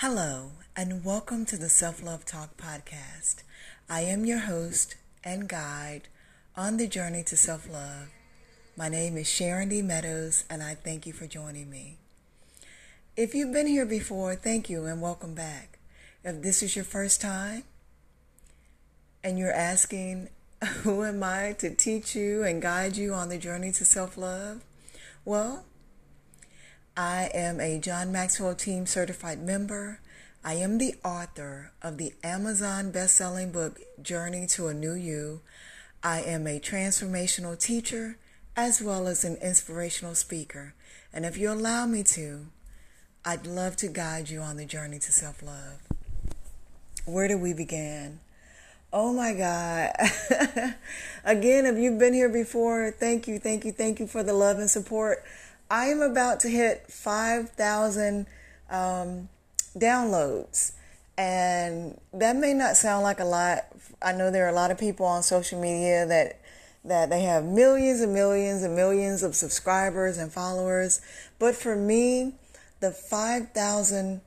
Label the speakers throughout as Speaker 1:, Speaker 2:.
Speaker 1: Hello, and welcome to the Self Love Talk podcast. I am your host and guide on the journey to self love. My name is Sharon D. Meadows, and I thank you for joining me. If you've been here before, thank you and welcome back. If this is your first time and you're asking, Who am I to teach you and guide you on the journey to self love? Well, I am a John Maxwell Team certified member. I am the author of the Amazon best-selling book Journey to a New You. I am a transformational teacher as well as an inspirational speaker. And if you allow me to, I'd love to guide you on the journey to self-love. Where do we begin? Oh my God. Again, if you've been here before, thank you, thank you, thank you for the love and support. I am about to hit 5,000 um, downloads. And that may not sound like a lot. I know there are a lot of people on social media that that they have millions and millions and millions of subscribers and followers. But for me, the 5,000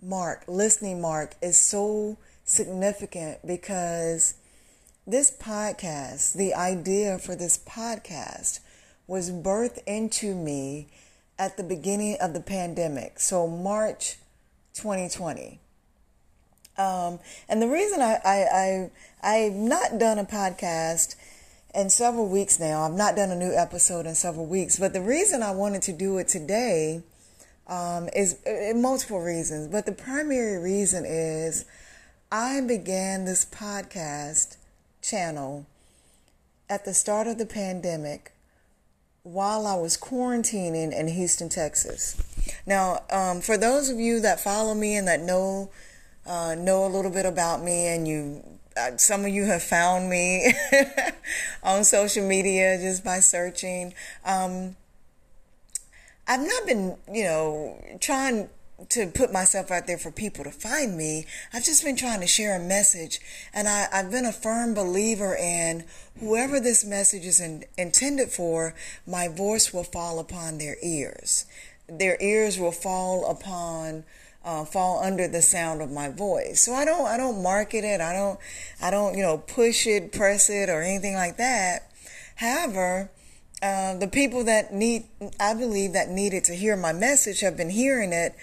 Speaker 1: mark, listening mark, is so significant because this podcast, the idea for this podcast, was birthed into me at the beginning of the pandemic. So, March 2020. Um, and the reason I, I, I, I've not done a podcast in several weeks now, I've not done a new episode in several weeks, but the reason I wanted to do it today um, is uh, multiple reasons. But the primary reason is I began this podcast channel at the start of the pandemic while I was quarantining in Houston, Texas. Now, um, for those of you that follow me and that know uh, know a little bit about me, and you, uh, some of you have found me on social media just by searching. Um, I've not been, you know, trying to put myself out there for people to find me. I've just been trying to share a message. And I, have been a firm believer in whoever this message is in, intended for, my voice will fall upon their ears. Their ears will fall upon, uh, fall under the sound of my voice. So I don't, I don't market it. I don't, I don't, you know, push it, press it or anything like that. However, uh, the people that need, I believe, that needed to hear my message have been hearing it.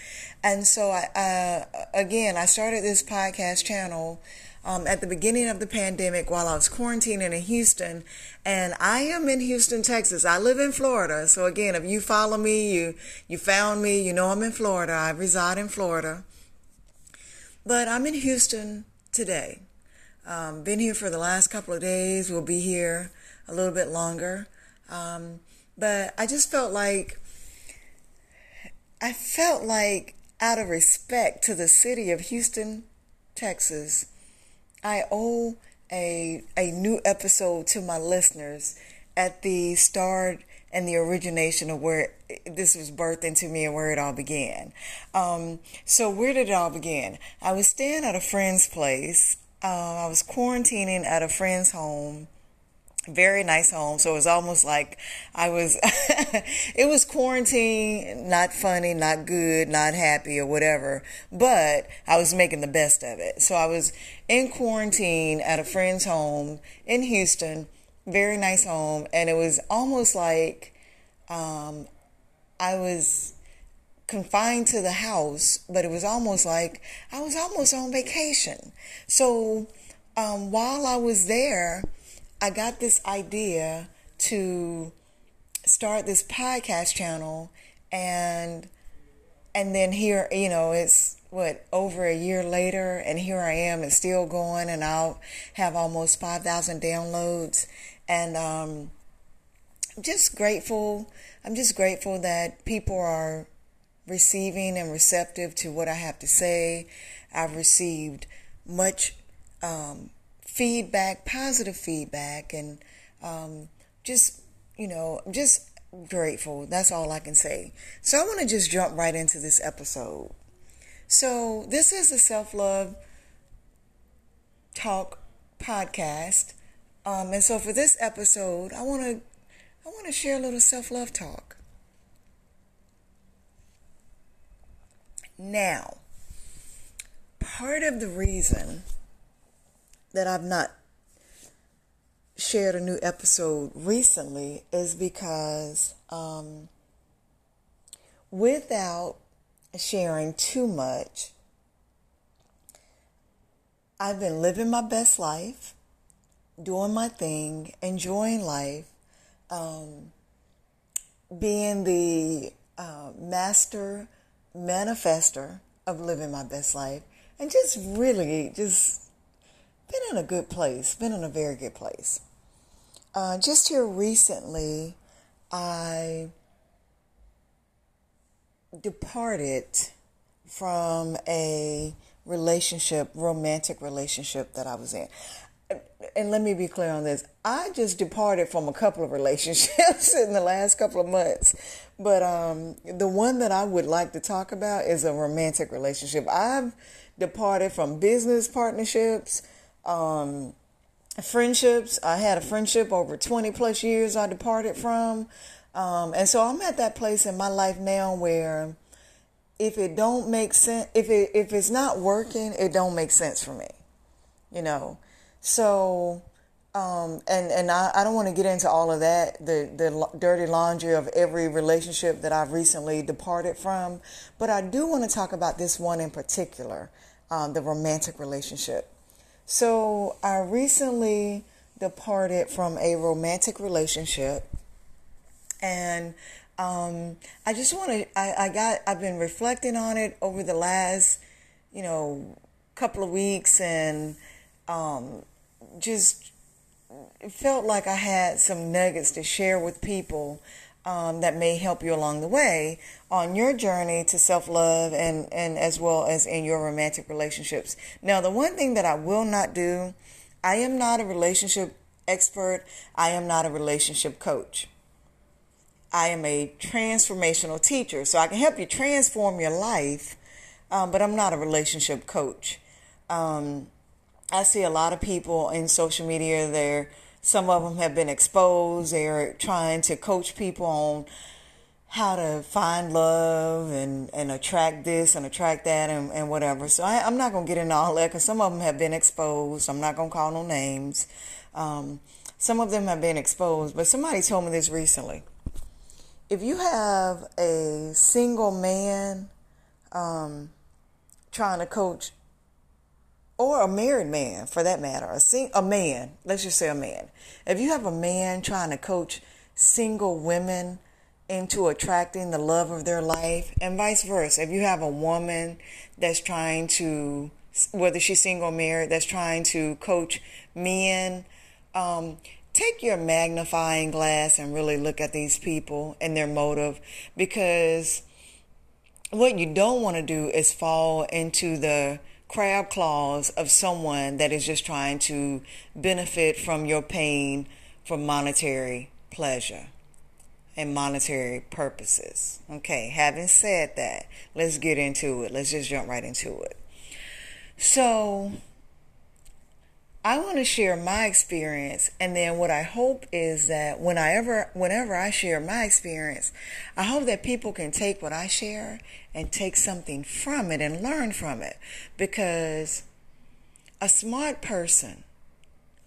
Speaker 1: And so, I, uh, again, I started this podcast channel um, at the beginning of the pandemic while I was quarantining in Houston. And I am in Houston, Texas. I live in Florida. So, again, if you follow me, you, you found me, you know I'm in Florida. I reside in Florida. But I'm in Houston today. Um, been here for the last couple of days. We'll be here a little bit longer. Um, but I just felt like, I felt like out of respect to the city of Houston, Texas, I owe a, a new episode to my listeners at the start and the origination of where this was birthed into me and where it all began. Um, so where did it all begin? I was staying at a friend's place. Uh, I was quarantining at a friend's home very nice home. So it was almost like I was, it was quarantine, not funny, not good, not happy or whatever, but I was making the best of it. So I was in quarantine at a friend's home in Houston, very nice home. And it was almost like, um, I was confined to the house, but it was almost like I was almost on vacation. So, um, while I was there, I got this idea to start this podcast channel and and then here you know it's what over a year later and here I am it's still going and I'll have almost 5,000 downloads and um just grateful. I'm just grateful that people are receiving and receptive to what I have to say. I've received much um, feedback, positive feedback, and um, just, you know, just grateful. That's all I can say. So I want to just jump right into this episode. So this is a self love talk podcast. Um, and so for this episode, I want to I want to share a little self love talk. Now, part of the reason that I've not shared a new episode recently is because um, without sharing too much, I've been living my best life, doing my thing, enjoying life, um, being the uh, master manifester of living my best life, and just really just been in a good place, been in a very good place. Uh, just here recently, I departed from a relationship, romantic relationship that I was in. And let me be clear on this. I just departed from a couple of relationships in the last couple of months. But um, the one that I would like to talk about is a romantic relationship. I've departed from business partnerships, um, friendships. I had a friendship over 20 plus years I departed from. Um, and so I'm at that place in my life now where if it don't make sense, if it, if it's not working, it don't make sense for me, you know? So, um, and, and I, I don't want to get into all of that, the, the dirty laundry of every relationship that I've recently departed from, but I do want to talk about this one in particular, um, the romantic relationship. So I recently departed from a romantic relationship and um, I just want to, I, I got, I've been reflecting on it over the last, you know, couple of weeks and um, just felt like I had some nuggets to share with people um, that may help you along the way on your journey to self love and, and as well as in your romantic relationships. Now, the one thing that I will not do, I am not a relationship expert, I am not a relationship coach. I am a transformational teacher, so I can help you transform your life, um, but I'm not a relationship coach. Um, I see a lot of people in social media there some of them have been exposed. They're trying to coach people on how to find love and, and attract this and attract that and, and whatever. So I, am not going to get into all that because some of them have been exposed. I'm not going to call no names. Um, some of them have been exposed, but somebody told me this recently. If you have a single man um, trying to coach or a married man for that matter, a, sing, a man, let's just say a man. If you have a man trying to coach single women into attracting the love of their life, and vice versa, if you have a woman that's trying to, whether she's single or married, that's trying to coach men, um, take your magnifying glass and really look at these people and their motive because what you don't want to do is fall into the crab claws of someone that is just trying to benefit from your pain for monetary pleasure and monetary purposes. Okay, having said that, let's get into it. Let's just jump right into it. So, I want to share my experience and then what I hope is that when I ever whenever I share my experience, I hope that people can take what I share and take something from it and learn from it because a smart person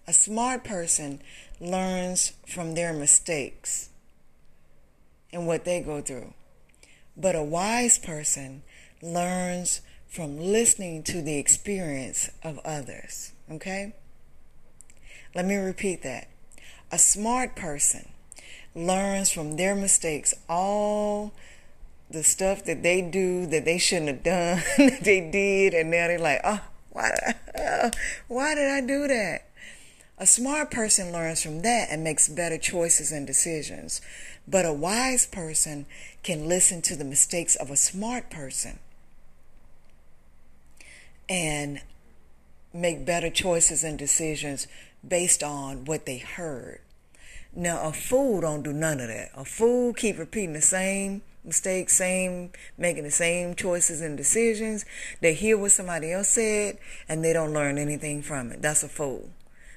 Speaker 1: a smart person learns from their mistakes and what they go through. But a wise person learns from listening to the experience of others. Okay? Let me repeat that. A smart person learns from their mistakes all the stuff that they do that they shouldn't have done, they did, and now they're like, oh, why why did I do that? A smart person learns from that and makes better choices and decisions. But a wise person can listen to the mistakes of a smart person and make better choices and decisions based on what they heard. Now, a fool don't do none of that. A fool keep repeating the same mistakes, same making the same choices and decisions. They hear what somebody else said and they don't learn anything from it. That's a fool.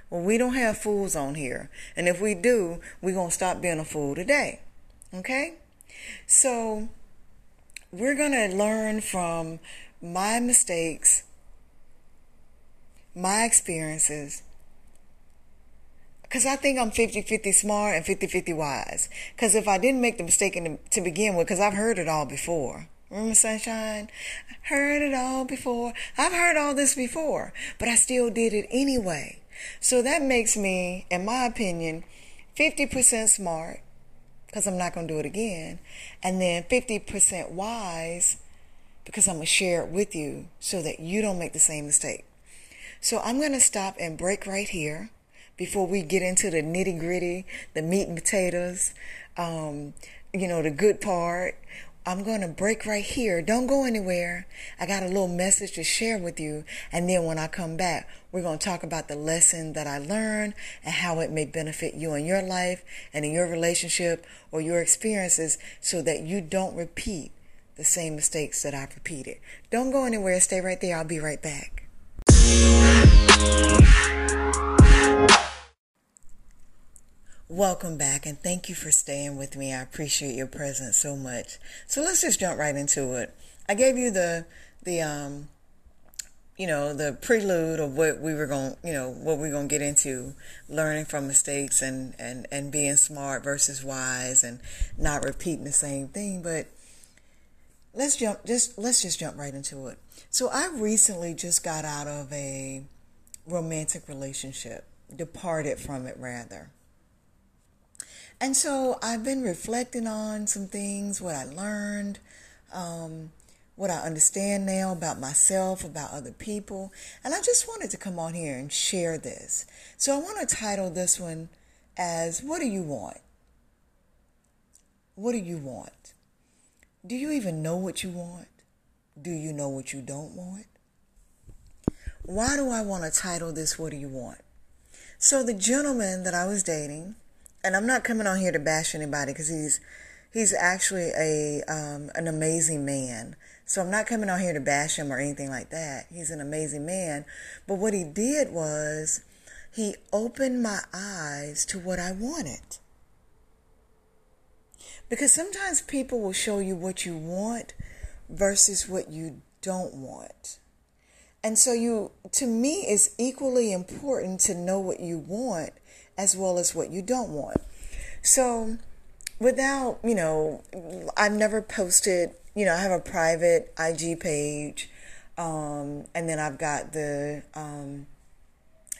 Speaker 1: Well, we don't have fools on here. And if we do, we're going to stop being a fool today. Okay? So, we're going to learn from my mistakes my experiences because I think I'm 50 50 smart and 50 50 wise. Because if I didn't make the mistake in, to begin with, because I've heard it all before. Remember, Sunshine? Heard it all before. I've heard all this before, but I still did it anyway. So that makes me, in my opinion, 50% smart, because I'm not going to do it again, and then 50% wise, because I'm going to share it with you so that you don't make the same mistake. So I'm going to stop and break right here before we get into the nitty gritty, the meat and potatoes, um, you know, the good part. I'm going to break right here. Don't go anywhere. I got a little message to share with you. And then when I come back, we're going to talk about the lesson that I learned and how it may benefit you in your life and in your relationship or your experiences so that you don't repeat the same mistakes that I've repeated. Don't go anywhere. Stay right there. I'll be right back. Welcome back and thank you for staying with me. I appreciate your presence so much. So let's just jump right into it. I gave you the the um you know the prelude of what we were going you know what we are going to get into learning from mistakes and and and being smart versus wise and not repeating the same thing but let's jump just let's just jump right into it so i recently just got out of a romantic relationship departed from it rather and so I've been reflecting on some things, what I learned, um, what I understand now about myself, about other people. And I just wanted to come on here and share this. So I want to title this one as What Do You Want? What do you want? Do you even know what you want? Do you know what you don't want? Why do I want to title this What Do You Want? So the gentleman that I was dating, and I'm not coming on here to bash anybody because he's he's actually a um, an amazing man. So I'm not coming on here to bash him or anything like that. He's an amazing man. But what he did was he opened my eyes to what I wanted. Because sometimes people will show you what you want versus what you don't want. And so you to me it's equally important to know what you want as well as what you don't want. So, without, you know, I've never posted, you know, I have a private IG page, um, and then I've got the um,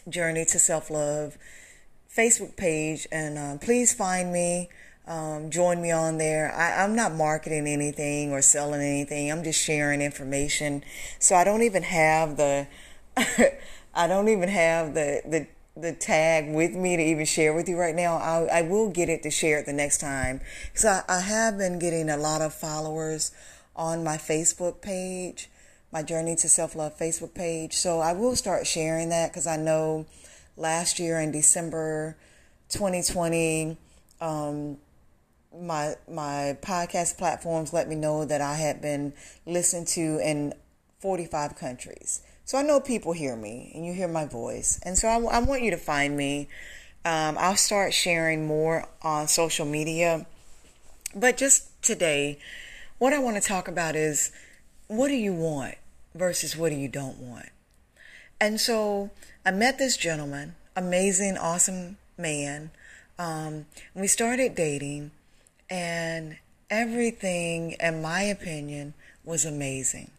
Speaker 1: Journey to Self Love Facebook page, and uh, please find me. Um, join me on there. I, am not marketing anything or selling anything. I'm just sharing information. So I don't even have the, I don't even have the the the tag with me to even share with you right now. I, I will get it to share it the next time because I, I have been getting a lot of followers on my Facebook page, my Journey to Self Love Facebook page. So I will start sharing that because I know last year in December 2020, um, my my podcast platforms let me know that I had been listened to in 45 countries. So I know people hear me and you hear my voice. And so I, I want you to find me. Um, I'll start sharing more on social media. But just today, what I want to talk about is what do you want versus what do you don't want? And so I met this gentleman, amazing, awesome man. Um, we started dating, and everything, in my opinion, was amazing.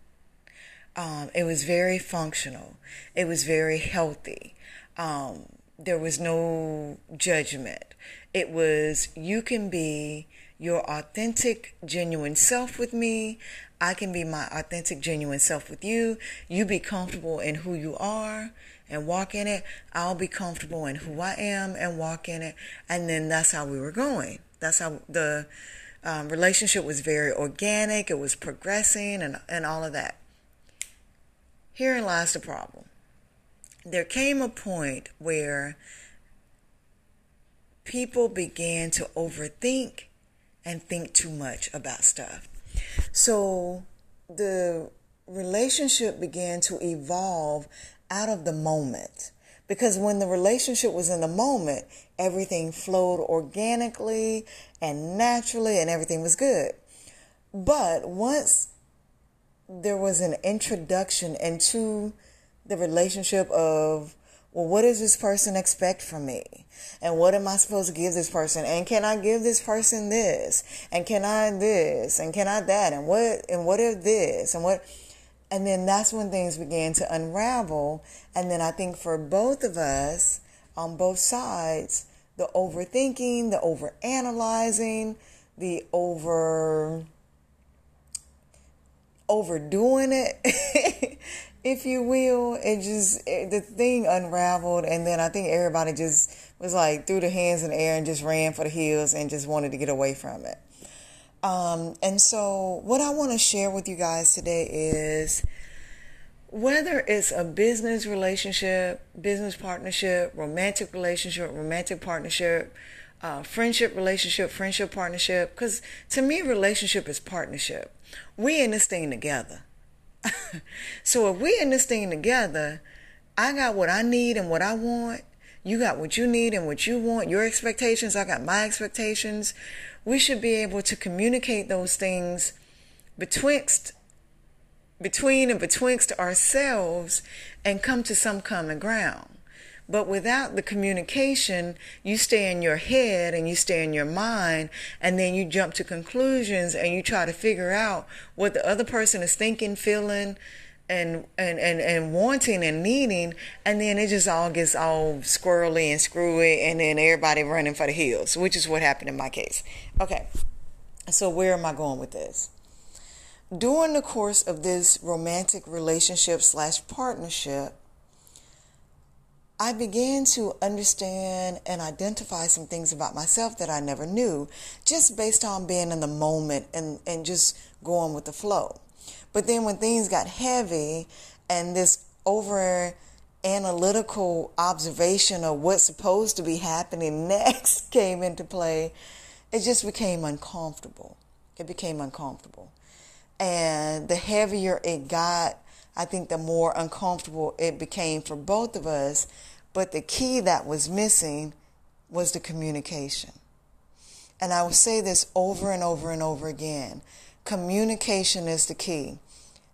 Speaker 1: Um, it was very functional. It was very healthy. Um, there was no judgment. It was, you can be your authentic, genuine self with me. I can be my authentic, genuine self with you. You be comfortable in who you are and walk in it. I'll be comfortable in who I am and walk in it. And then that's how we were going. That's how the um, relationship was very organic. It was progressing and, and all of that. Herein lies the problem. There came a point where people began to overthink and think too much about stuff. So the relationship began to evolve out of the moment. Because when the relationship was in the moment, everything flowed organically and naturally and everything was good. But once there was an introduction into the relationship of, well, what does this person expect from me? And what am I supposed to give this person? And can I give this person this? And can I this? And can I that? And what, and what if this? And what, and then that's when things began to unravel. And then I think for both of us on both sides, the overthinking, the overanalyzing, the over overdoing it, if you will. It just it, the thing unraveled, and then I think everybody just was like threw their hands in the air and just ran for the hills and just wanted to get away from it. Um, and so, what I want to share with you guys today is whether it's a business relationship, business partnership, romantic relationship, romantic partnership, uh, friendship relationship, friendship partnership, because to me, relationship is partnership. We in this thing together. so if we in this thing together, I got what I need and what I want. You got what you need and what you want, your expectations. I got my expectations. We should be able to communicate those things betwixt between and betwixt ourselves and come to some common ground. But without the communication, you stay in your head and you stay in your mind, and then you jump to conclusions and you try to figure out what the other person is thinking, feeling, and and and, and wanting and needing, and then it just all gets all squirrely and screwy, and then everybody running for the hills, which is what happened in my case. Okay, so where am I going with this? During the course of this romantic relationship slash partnership, I began to understand and identify some things about myself that I never knew, just based on being in the moment and, and just going with the flow. But then when things got heavy and this over analytical observation of what's supposed to be happening next came into play, it just became uncomfortable. It became uncomfortable. And the heavier it got, I think the more uncomfortable it became for both of us. But the key that was missing was the communication. And I will say this over and over and over again communication is the key.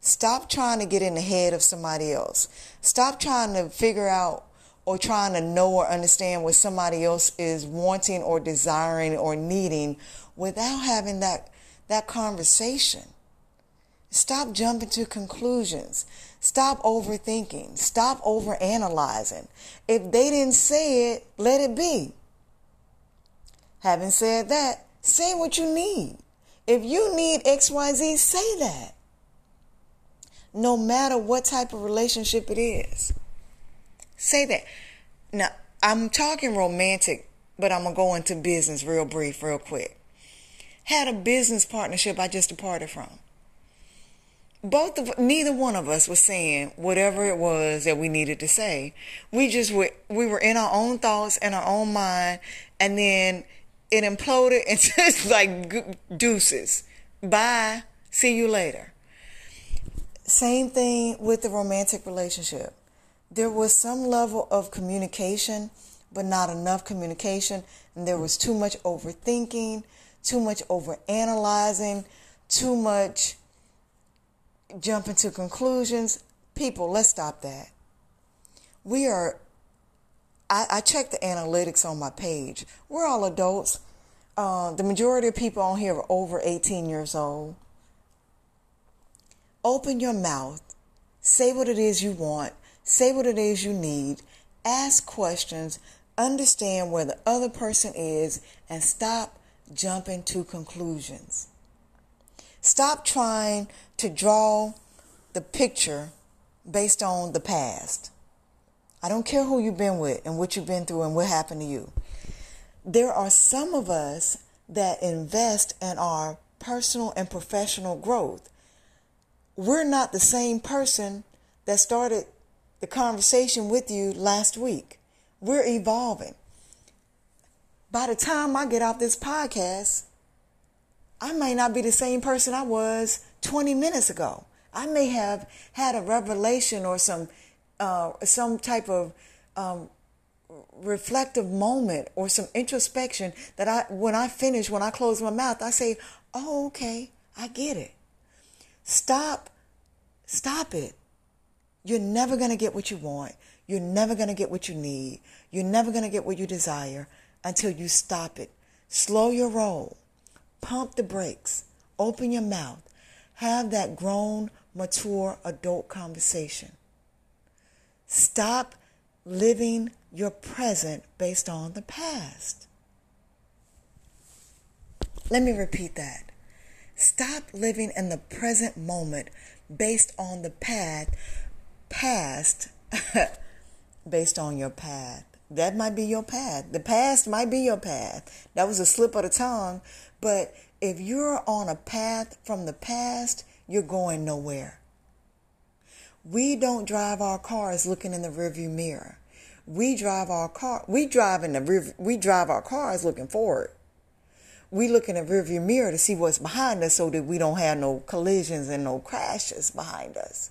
Speaker 1: Stop trying to get in the head of somebody else. Stop trying to figure out or trying to know or understand what somebody else is wanting or desiring or needing without having that that conversation. Stop jumping to conclusions. Stop overthinking. Stop overanalyzing. If they didn't say it, let it be. Having said that, say what you need. If you need XYZ, say that. No matter what type of relationship it is. Say that. Now, I'm talking romantic, but I'm going to go into business real brief, real quick. Had a business partnership I just departed from both of neither one of us was saying whatever it was that we needed to say. We just were we were in our own thoughts and our own mind, and then it imploded and just like deuces. Bye. See you later. Same thing with the romantic relationship. There was some level of communication, but not enough communication, and there was too much overthinking, too much overanalyzing, too much jumping to conclusions. People, let's stop that. We are, I, I checked the analytics on my page. We're all adults. Uh, the majority of people on here are over 18 years old. Open your mouth. Say what it is you want. Say what it is you need. Ask questions. Understand where the other person is and stop jumping to conclusions. Stop trying to draw the picture based on the past. I don't care who you've been with and what you've been through and what happened to you. There are some of us that invest in our personal and professional growth. We're not the same person that started the conversation with you last week. We're evolving. By the time I get off this podcast, I may not be the same person I was 20 minutes ago. I may have had a revelation or some uh, some type of um, reflective moment or some introspection that I when I finish when I close my mouth I say, "Oh, okay, I get it." Stop, stop it. You're never going to get what you want. You're never going to get what you need. You're never going to get what you desire until you stop it. Slow your roll. Pump the brakes. Open your mouth. Have that grown, mature adult conversation. Stop living your present based on the past. Let me repeat that. Stop living in the present moment based on the path, past, based on your path. That might be your path. The past might be your path. That was a slip of the tongue. But if you're on a path from the past, you're going nowhere. We don't drive our cars looking in the rearview mirror. We drive our car. We drive in the rear, we drive our cars looking forward. We look in the rearview mirror to see what's behind us, so that we don't have no collisions and no crashes behind us.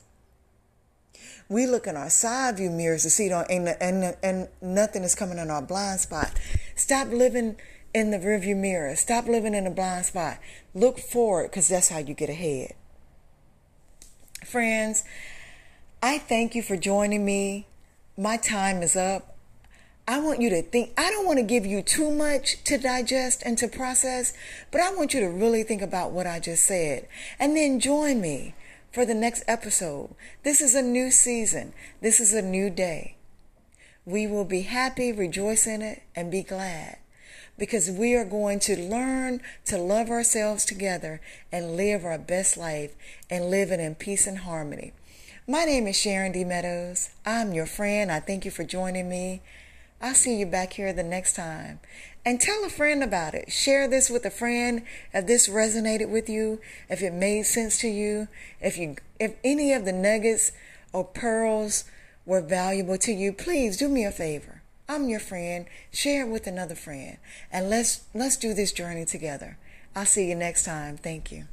Speaker 1: We look in our side view mirrors to see don't and, and and nothing is coming in our blind spot. Stop living in the rearview mirror. Stop living in a blind spot. Look forward, because that's how you get ahead. Friends, I thank you for joining me. My time is up. I want you to think, I don't want to give you too much to digest and to process, but I want you to really think about what I just said. And then join me for the next episode. This is a new season, this is a new day. We will be happy, rejoice in it, and be glad because we are going to learn to love ourselves together and live our best life and live it in peace and harmony. My name is Sharon D. Meadows. I'm your friend. I thank you for joining me. I'll see you back here the next time. And tell a friend about it. Share this with a friend if this resonated with you, if it made sense to you, if you if any of the nuggets or pearls were valuable to you, please do me a favor. I'm your friend. Share it with another friend. And let's let's do this journey together. I'll see you next time. Thank you.